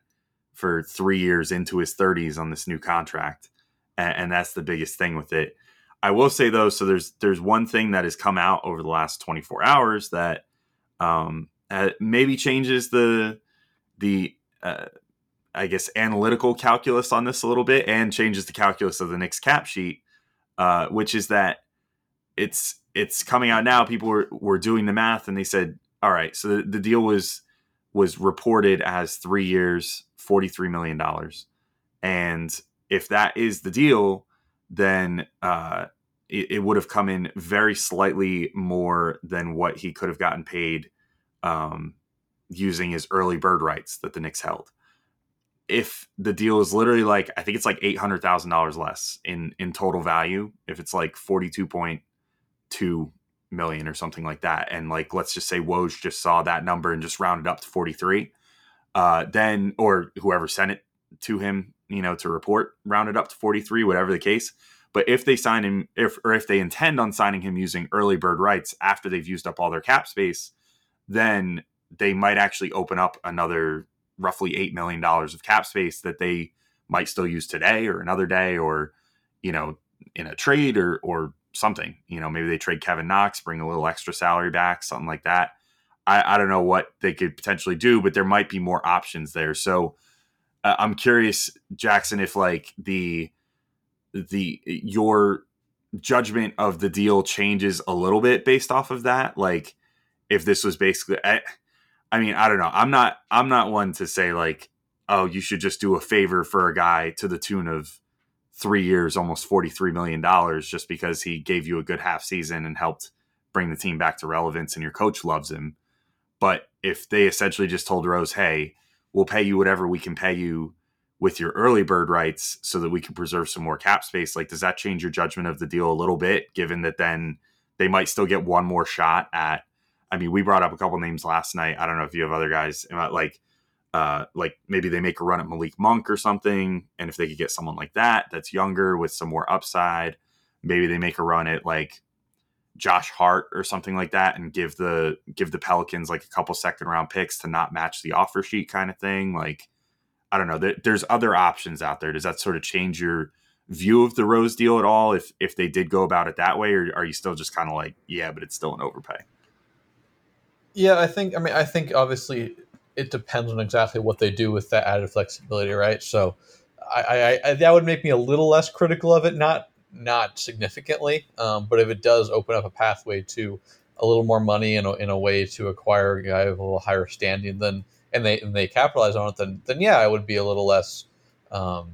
for three years into his 30s on this new contract. And, and that's the biggest thing with it. I will say though, so there's there's one thing that has come out over the last 24 hours that um, maybe changes the the uh, I guess analytical calculus on this a little bit and changes the calculus of the Knicks cap sheet, uh, which is that it's it's coming out now. People were, were doing the math and they said, all right, so the, the deal was was reported as three years, forty three million dollars, and if that is the deal, then uh, it, it would have come in very slightly more than what he could have gotten paid um, using his early bird rights that the Knicks held. If the deal is literally like, I think it's like eight hundred thousand dollars less in in total value. If it's like forty two point two million or something like that, and like let's just say Woj just saw that number and just rounded up to forty three, uh, then or whoever sent it to him, you know, to report rounded up to forty three, whatever the case but if they sign him, if or if they intend on signing him using early bird rights after they've used up all their cap space, then they might actually open up another roughly eight million dollars of cap space that they might still use today or another day or you know in a trade or or something. You know, maybe they trade Kevin Knox, bring a little extra salary back, something like that. I, I don't know what they could potentially do, but there might be more options there. So uh, I'm curious, Jackson, if like the the your judgment of the deal changes a little bit based off of that like if this was basically I, I mean i don't know i'm not i'm not one to say like oh you should just do a favor for a guy to the tune of three years almost 43 million dollars just because he gave you a good half season and helped bring the team back to relevance and your coach loves him. But if they essentially just told Rose, hey, we'll pay you whatever we can pay you with your early bird rights so that we can preserve some more cap space, like does that change your judgment of the deal a little bit, given that then they might still get one more shot at I mean, we brought up a couple names last night. I don't know if you have other guys like uh, like maybe they make a run at Malik Monk or something, and if they could get someone like that that's younger with some more upside, maybe they make a run at like Josh Hart or something like that, and give the give the Pelicans like a couple second round picks to not match the offer sheet kind of thing. Like I don't know, there's other options out there. Does that sort of change your view of the Rose deal at all? If if they did go about it that way, or are you still just kind of like, yeah, but it's still an overpay? Yeah, I think. I mean, I think obviously it depends on exactly what they do with that added flexibility, right? So, I, I, I that would make me a little less critical of it, not not significantly, um, but if it does open up a pathway to a little more money in a, in a way to acquire a guy a little higher standing, then and they and they capitalize on it, then then yeah, I would be a little less um,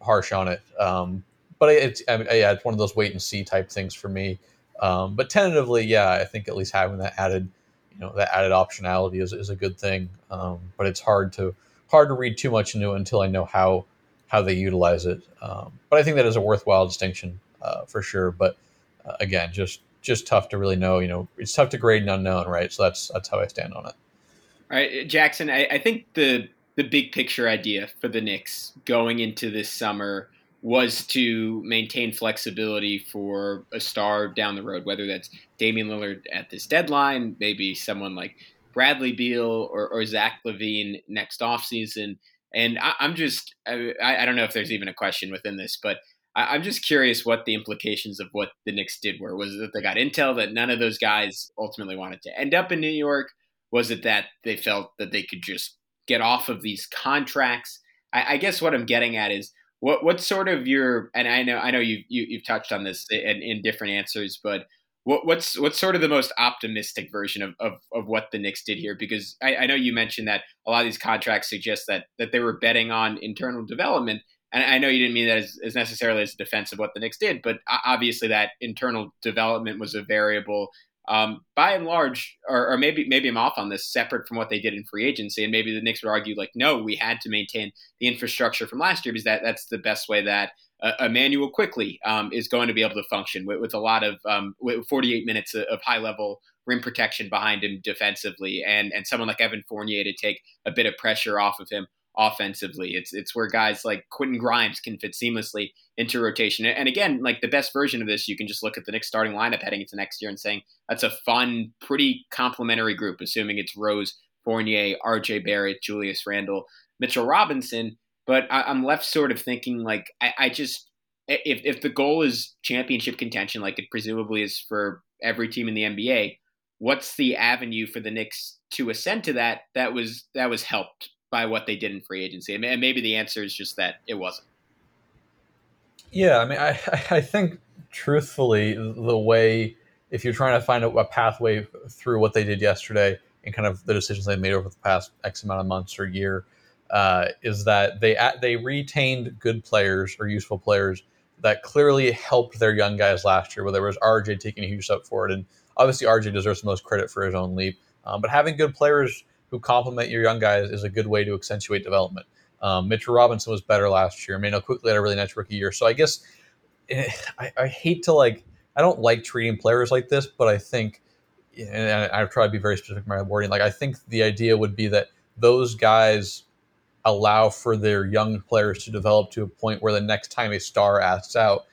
harsh on it. Um, but it's I mean, yeah, it's one of those wait and see type things for me. Um, but tentatively, yeah, I think at least having that added you know that added optionality is, is a good thing. Um, but it's hard to hard to read too much into it until I know how how they utilize it. Um, but I think that is a worthwhile distinction uh, for sure. But uh, again, just just tough to really know. You know, it's tough to grade an unknown, right? So that's that's how I stand on it. All right, Jackson. I, I think the the big picture idea for the Knicks going into this summer was to maintain flexibility for a star down the road, whether that's Damian Lillard at this deadline, maybe someone like Bradley Beal or, or Zach LaVine next offseason. And I, am just, I, I, don't know if there's even a question within this, but I, am just curious what the implications of what the Knicks did were. Was it that they got intel that none of those guys ultimately wanted to end up in New York? Was it that they felt that they could just get off of these contracts? I, I guess what I'm getting at is what what's sort of your and I know I know you, you you've touched on this in, in different answers, but what, what's what's sort of the most optimistic version of, of, of what the Knicks did here? Because I, I, know you mentioned that a lot of these contracts suggest that that they were betting on internal development, and I know you didn't mean that as, as necessarily as a defense of what the Knicks did, but obviously that internal development was a variable um, by and large, or, or, maybe maybe I'm off on this, separate from what they did in free agency, and maybe the Knicks would argue like, no, we had to maintain the infrastructure from last year because that that's the best way that uh, Immanuel Quickley um, is going to be able to function with, with a lot of um, with 48 minutes of high level rim protection behind him defensively, and and someone like Evan Fournier to take a bit of pressure off of him offensively. It's it's where guys like Quentin Grimes can fit seamlessly into rotation. And again, like the best version of this, you can just look at the Knicks starting lineup heading into next year and saying that's a fun, pretty complementary group, assuming it's Rose, Fournier, RJ Barrett, Julius Randle, Mitchell Robinson. But I, am left sort of thinking like I, I just if if the goal is championship contention, like it presumably is for every team in the NBA, what's the avenue for the Knicks to ascend to that that was that was helped by what they did in free agency? And maybe the answer is just that it wasn't. Yeah, I mean, I, I think truthfully, the way if you're trying to find a, a, pathway through what they did yesterday and kind of the decisions they made over the past X amount of months or year, uh, is that they they retained good players or useful players that clearly helped their young guys last year. Whether it was RJ taking a huge step forward, and obviously RJ deserves the most credit for his own leap, um, but having good players who complement your young guys is a good way to accentuate development. Um, Mitchell Robinson was better last year. Immanuel Quickley had a really nice rookie year. So I guess eh, I, I, hate to like, I don't like treating players like this, but I think, and I, I try to be very specific in my wording. Like I think the idea would be that those guys allow for their young players to develop to a point where the next time a star asks out,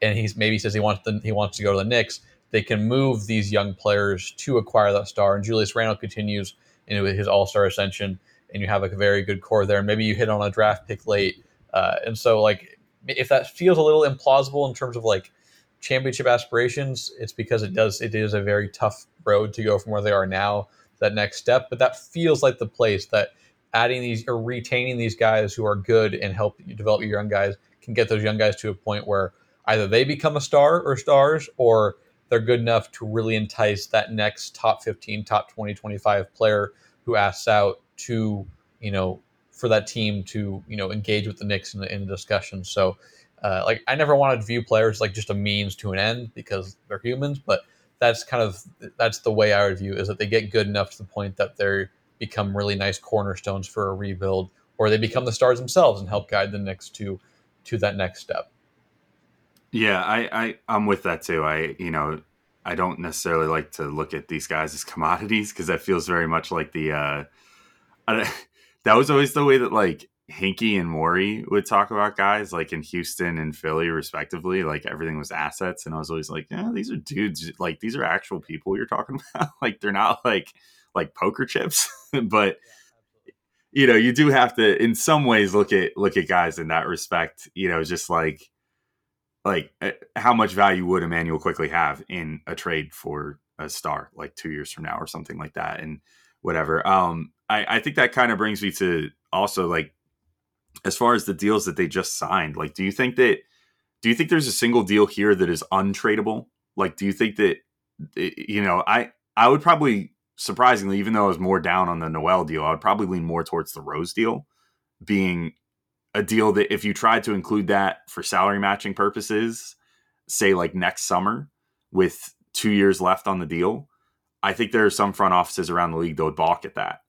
and he's maybe says he wants the, he wants to go to the Knicks, they can move these young players to acquire that star. And Julius Randle continues into his All Star ascension, and you have a very good core there. And maybe you hit on a draft pick late, uh, and so like if that feels a little implausible in terms of like championship aspirations, it's because it does it is a very tough road to go from where they are now that next step. But that feels like the place that adding these or retaining these guys who are good and help you develop your young guys can get those young guys to a point where either they become a star or stars or they're good enough to really entice that next top 15, top 20, 25 player who asks out to, you know, for that team to, you know, engage with the Knicks in the, in the discussion. So, uh, like, I never wanted to view players like just a means to an end because they're humans, but that's kind of that's the way I would view is that they get good enough to the point that they become really nice cornerstones for a rebuild, or they become the stars themselves and help guide the Knicks to to that next step. Yeah, I, I I'm with that too. I you know I don't necessarily like to look at these guys as [LAUGHS] commodities because that feels very much like the uh, I, [LAUGHS] that was always the way that like Hinkie and Morey would talk about guys like in Houston and Philly, respectively. Like everything was assets, and I was always like, yeah, these are dudes. Like these are actual people you're talking [LAUGHS] about. like they're not like like poker chips, [LAUGHS] but you know, you do have to in some ways look at look at guys in that respect. You know, just like like uh, how much value would Immanuel Quickley have in a trade for a star like two years from now or something like that, and whatever. Um, I I think that kind of brings me to also like as far as the deals that they just signed, like, do you think that do you think there's a single deal here that is untradeable? Like, do you think that you know, I I would probably surprisingly, even though I was more down on the Noel deal, I would probably lean more towards the Rose deal being a deal that if you tried to include that for salary matching purposes, say like next summer with two years left on the deal, I think there are some front offices around the league that would balk at that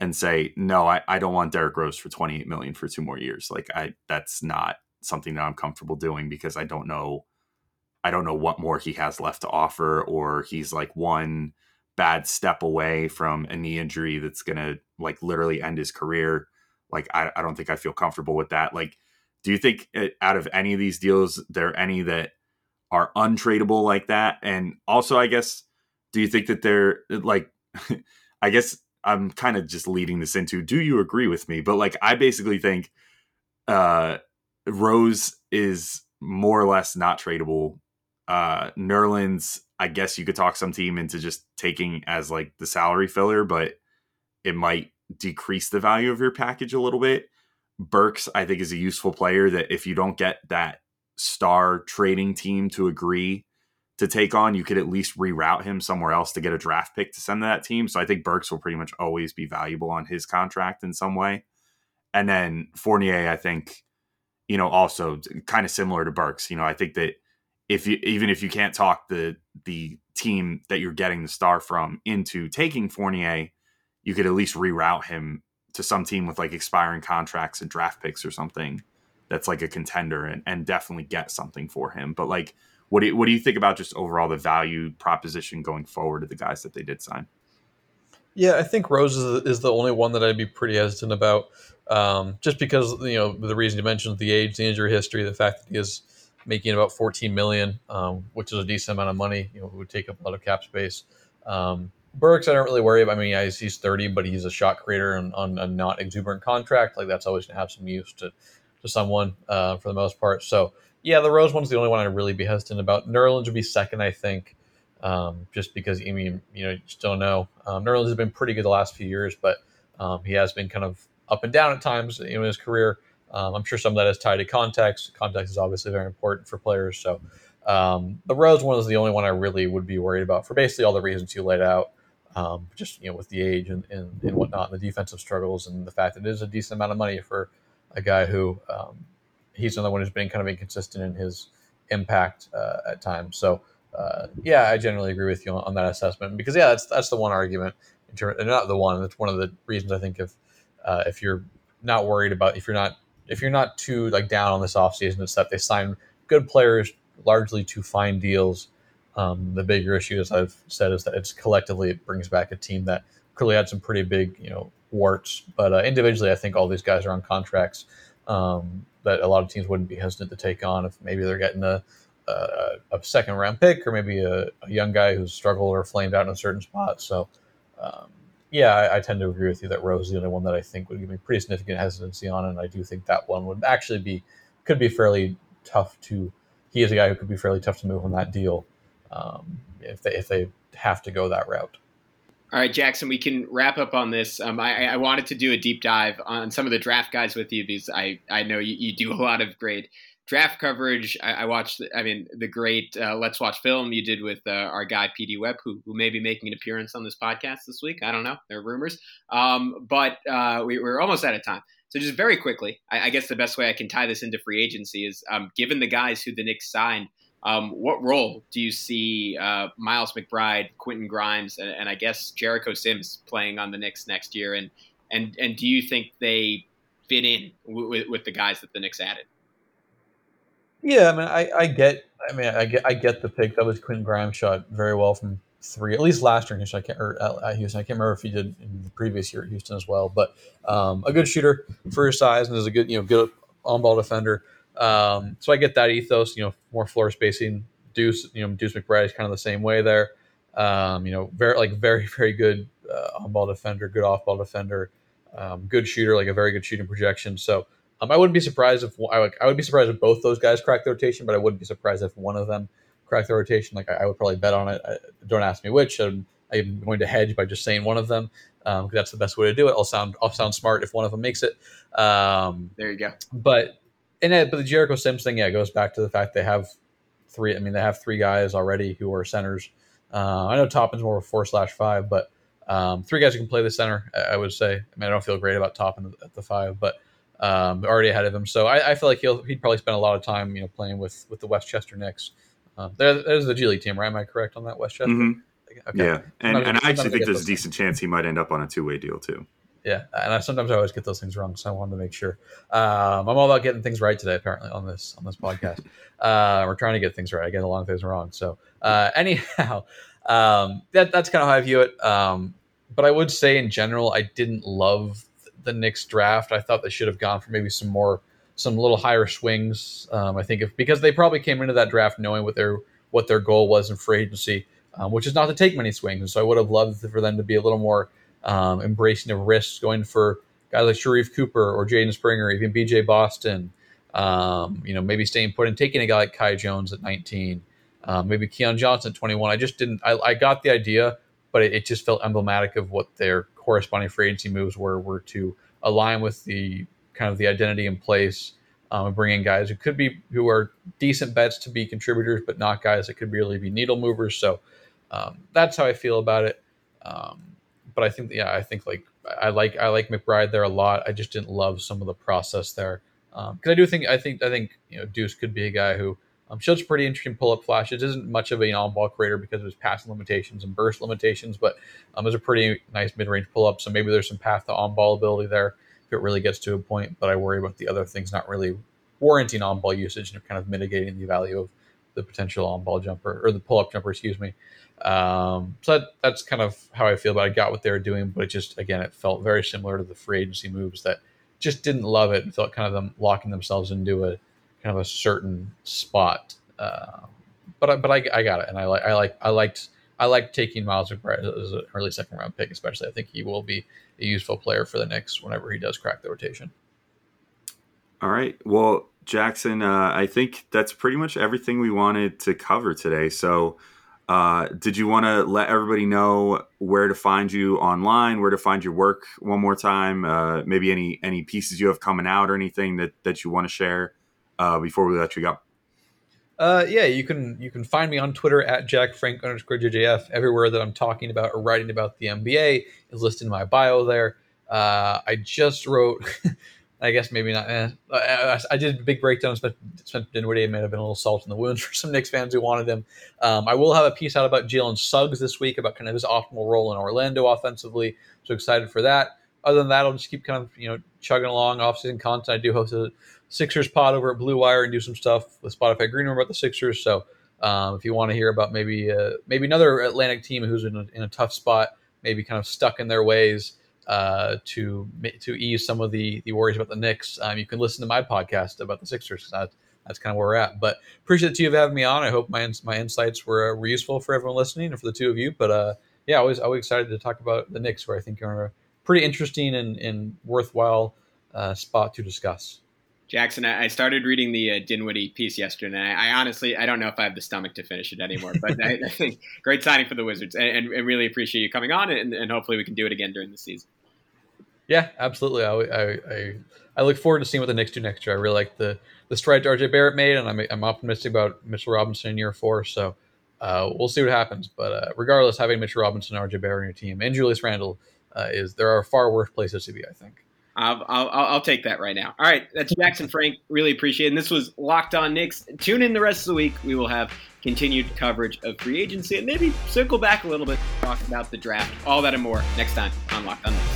and say, no, I, I don't want Derrick Rose for 28 million for two more years. Like I, that's not something that I'm comfortable doing because I don't know, I don't know what more he has left to offer, or he's like one bad step away from a knee injury that's going to like literally end his career. Like, I, I don't think I feel comfortable with that. Like, do you think it, uh, out of any of these deals, there are any that are untradeable like that? And also, I guess, do you think that they're like, [LAUGHS] I guess I'm kind of just leading this into do you agree with me? But like I basically think uh Rose is more or less not tradable. Uh Nerlens, I guess you could talk some team into just taking as like the salary filler, but it might decrease the value of your package a little bit. Burks, I think, is a useful player that if you don't get that star trading team to agree to take on, you could at least reroute him somewhere else to get a draft pick to send to that team. So I think Burks will pretty much always be valuable on his contract in some way. And then Fournier, I think, you know, also kind of similar to Burks. You know, I think that if you even if you can't talk the the team that you're getting the star from into taking Fournier, you could at least reroute him to some team with like expiring contracts and draft picks or something that's like a contender and, and definitely get something for him. But like what do you, what do you think about just overall the value proposition going forward to the guys that they did sign? Yeah, I think Rose is, the only one that I'd be pretty hesitant about, um, just because you know the reason you mentioned the age, the injury history, the fact that he is making about 14 million, um, which is a decent amount of money. You know, it would take up a lot of cap space. Um, Burks, I don't really worry about. I mean, he's 30, but he's a shot creator on, on a not exuberant contract. Like that's always going to have some use to to someone uh, for the most part. So yeah, the Rose one's the only one I'd really be hesitant about. Nerlens would be second, I think, um, just because I mean, you know, you just don't know. Um, Nerlens has been pretty good the last few years, but um, he has been kind of up and down at times in his career. Um, I'm sure some of that is tied to context. Context is obviously very important for players. So um, the Rose one is the only one I really would be worried about for basically all the reasons you laid out. Um, just you know, with the age and, and, and whatnot, and the defensive struggles, and the fact that it is a decent amount of money for a guy who um, he's another one who's been kind of inconsistent in his impact uh, at times. So uh, yeah, I generally agree with you on, on, that assessment because yeah, that's that's the one argument. In terms, and not the one. That's one of the reasons I think if uh, if you're not worried about if you're not if you're not too like down on this offseason and stuff, they sign good players largely to find deals. Um, the bigger issue, as I've said, is that it's collectively it brings back a team that clearly had some pretty big you know warts, but uh, individually, I think all these guys are on contracts. Um, that a lot of teams wouldn't be hesitant to take on if maybe they're getting a a, a second round pick or maybe a, a, young guy who's struggled or flamed out in a certain spot. So, um, yeah, I, I, tend to agree with you that Rose is the only one that I think would give me pretty significant hesitancy on, and I do think that one would actually be could be fairly tough to. He is a guy who could be fairly tough to move on that deal um, if they if they have to go that route. All right, Jackson, we can wrap up on this. Um, I, I, wanted to do a deep dive on some of the draft guys with you because I, I know you, you do a lot of great draft coverage. I, I watched, I mean, the great uh, Let's Watch Film you did with uh, our guy, PD Webb, who, who may be making an appearance on this podcast this week. I don't know. There are rumors. Um, but uh, we, are almost out of time. So just very quickly, I, I, guess the best way I can tie this into free agency is um, given the guys who the Knicks signed Um, what role do you see uh, Miles McBride, Quentin Grimes, and, and, I guess Jericho Sims playing on the Knicks next year? And and and do you think they fit in with, with the guys that the Knicks added? Yeah, I mean, I, I get, I mean, I get, I get the pick. That was Quentin Grimes shot very well from three, at least last year in Houston. I can't, or at Houston, I can't remember if he did in the previous year at Houston as well. But um, a good shooter for his size and is a good, you know, good on-ball defender. Um, so I get that ethos. You know, more floor spacing. Deuce, you know, Deuce McBride is kind of the same way there. Um, you know, very like very very good uh, on-ball defender, good off-ball defender, um, good shooter, like a very good shooting projection. So um, I wouldn't be surprised if I, I would be surprised if both those guys crack the rotation, but I wouldn't be surprised if one of them crack the rotation. Like I, I would probably bet on it. I, don't ask me which. I'm, I'm, going to hedge by just saying one of them because um, that's the best way to do it. I'll sound I'll sound smart if one of them makes it. Um, there you go. But and it, but the Jericho Sims thing, yeah, goes back to the fact they have three. I mean, they have three guys already who are centers. Uh, I know Toppin's more of a four slash five, but um, three guys who can play the center. I, I would say. I mean, I don't feel great about Toppin at the five, but um, already ahead of him. So I, I, feel like he'll he'd probably spend a lot of time, you know, playing with with the Westchester Knicks. Um, there, there's the G League team, right? Am I correct on that Westchester? Mm-hmm. Okay. Yeah, and, and I actually think there's a decent chance he might end up on a two way deal too. Yeah, and I, sometimes I always get those things wrong, so I wanted to make sure. Um, I'm all about getting things right today, apparently on this on this podcast. [LAUGHS] uh, we're trying to get things right. I get a lot of things wrong. So uh, anyhow, um, that that's kind of how I view it. Um, but I would say in general, I didn't love the Knicks draft. I thought they should have gone for maybe some more, some little higher swings. Um, I think if because they probably came into that draft knowing what their what their goal was in free agency, um, which is not to take many swings. And so I would have loved for them to be a little more um, embracing of risks, going for guys like Sharife Cooper or Jaden Springer, even BJ Boston. Um, you know, maybe staying put and taking a guy like Kai Jones at 19, um, maybe Keon Johnson at 21. I just didn't. I, I got the idea, but it, it, just felt emblematic of what their corresponding free agency moves were were to align with the kind of the identity in place um, bring in guys who could be who are decent bets to be contributors, but not guys that could really be needle movers. So um, that's how I feel about it. Um, but I think yeah, I think like I like I like McBride there a lot. I just didn't love some of the process there because um, I do think I think I think you know Deuce could be a guy who um, shows pretty interesting pull up flash. It isn't much of an on ball creator because of his passing limitations and burst limitations, but um, is a pretty nice mid range pull up. So maybe there's some path to on ball ability there if it really gets to a point. But I worry about the other things not really warranting on ball usage and kind of mitigating the value of the potential on ball jumper or the pull up jumper, excuse me. Um, so that, that's kind of how I feel about it. I got what they were doing, but it just, again, it felt very similar to the free agency moves that just didn't love it and felt kind of them locking themselves into a kind of a certain spot. Uh, but I, but I, I got it, and I like I like I liked I like taking Miles McBride as an early second round pick, especially. I think he will be a useful player for the Knicks whenever he does crack the rotation. All right. Well, Jackson, uh, I think that's pretty much everything we wanted to cover today. So, uh, did you want to let everybody know where to find you online, where to find your work one more time? Uh, maybe any any pieces you have coming out or anything that that you want to share uh, before we let you go. Uh, yeah, you can you can find me on Twitter at Jack Frank underscore JJF. Everywhere that I'm talking about or writing about the NBA is listed in my bio there. Uh, I just wrote, [LAUGHS] I guess maybe not. Eh, I, I, did a big breakdown. Spencer Dinwiddie may have been a little salt in the wounds [LAUGHS] for some Knicks fans who wanted him. Um, I will have a piece out about Jalen Suggs this week about kind of his optimal role in Orlando offensively. So excited for that. Other than that, I'll just keep kind of you know chugging along off-season content. I do host a Sixers pod over at Blue Wire and do some stuff with Spotify Green Room about the Sixers. So um, if you want to hear about maybe uh, maybe another Atlantic team who's in a, in a tough spot, maybe kind of stuck in their ways uh, to to ease some of the the worries about the Knicks, um, you can listen to my podcast about the Sixers. That's, that's kind of where we're at. But appreciate two of having me on. I hope my my insights were, uh, were useful for everyone listening and for the two of you. But uh, yeah, always always excited to talk about the Knicks, where I think you're pretty interesting and, and worthwhile uh, spot to discuss. Jackson, I started reading the uh, Dinwiddie piece yesterday, and I, I, honestly I don't know if I have the stomach to finish it anymore. But I, I, think [LAUGHS] great signing for the Wizards, and, and, and really appreciate you coming on, and, and, hopefully we can do it again during the season. Yeah, absolutely. I, I, I, look forward to seeing what the Knicks do next year. I really like the the stride RJ Barrett made, and I'm, I'm optimistic about Mitchell Robinson in year four. So uh, we'll see what happens. But uh, regardless, having Mitchell Robinson RJ Barrett on your team and Julius Randle uh, is there are far worse places to be. I think. I'll, I'll, I'll, take that right now. All right, that's Jackson Frank. Really appreciate it. And this was Locked On Knicks. Tune in the rest of the week. We will have continued coverage of free agency and maybe circle back a little bit, talk about the draft, all that and more next time on Locked On Knicks.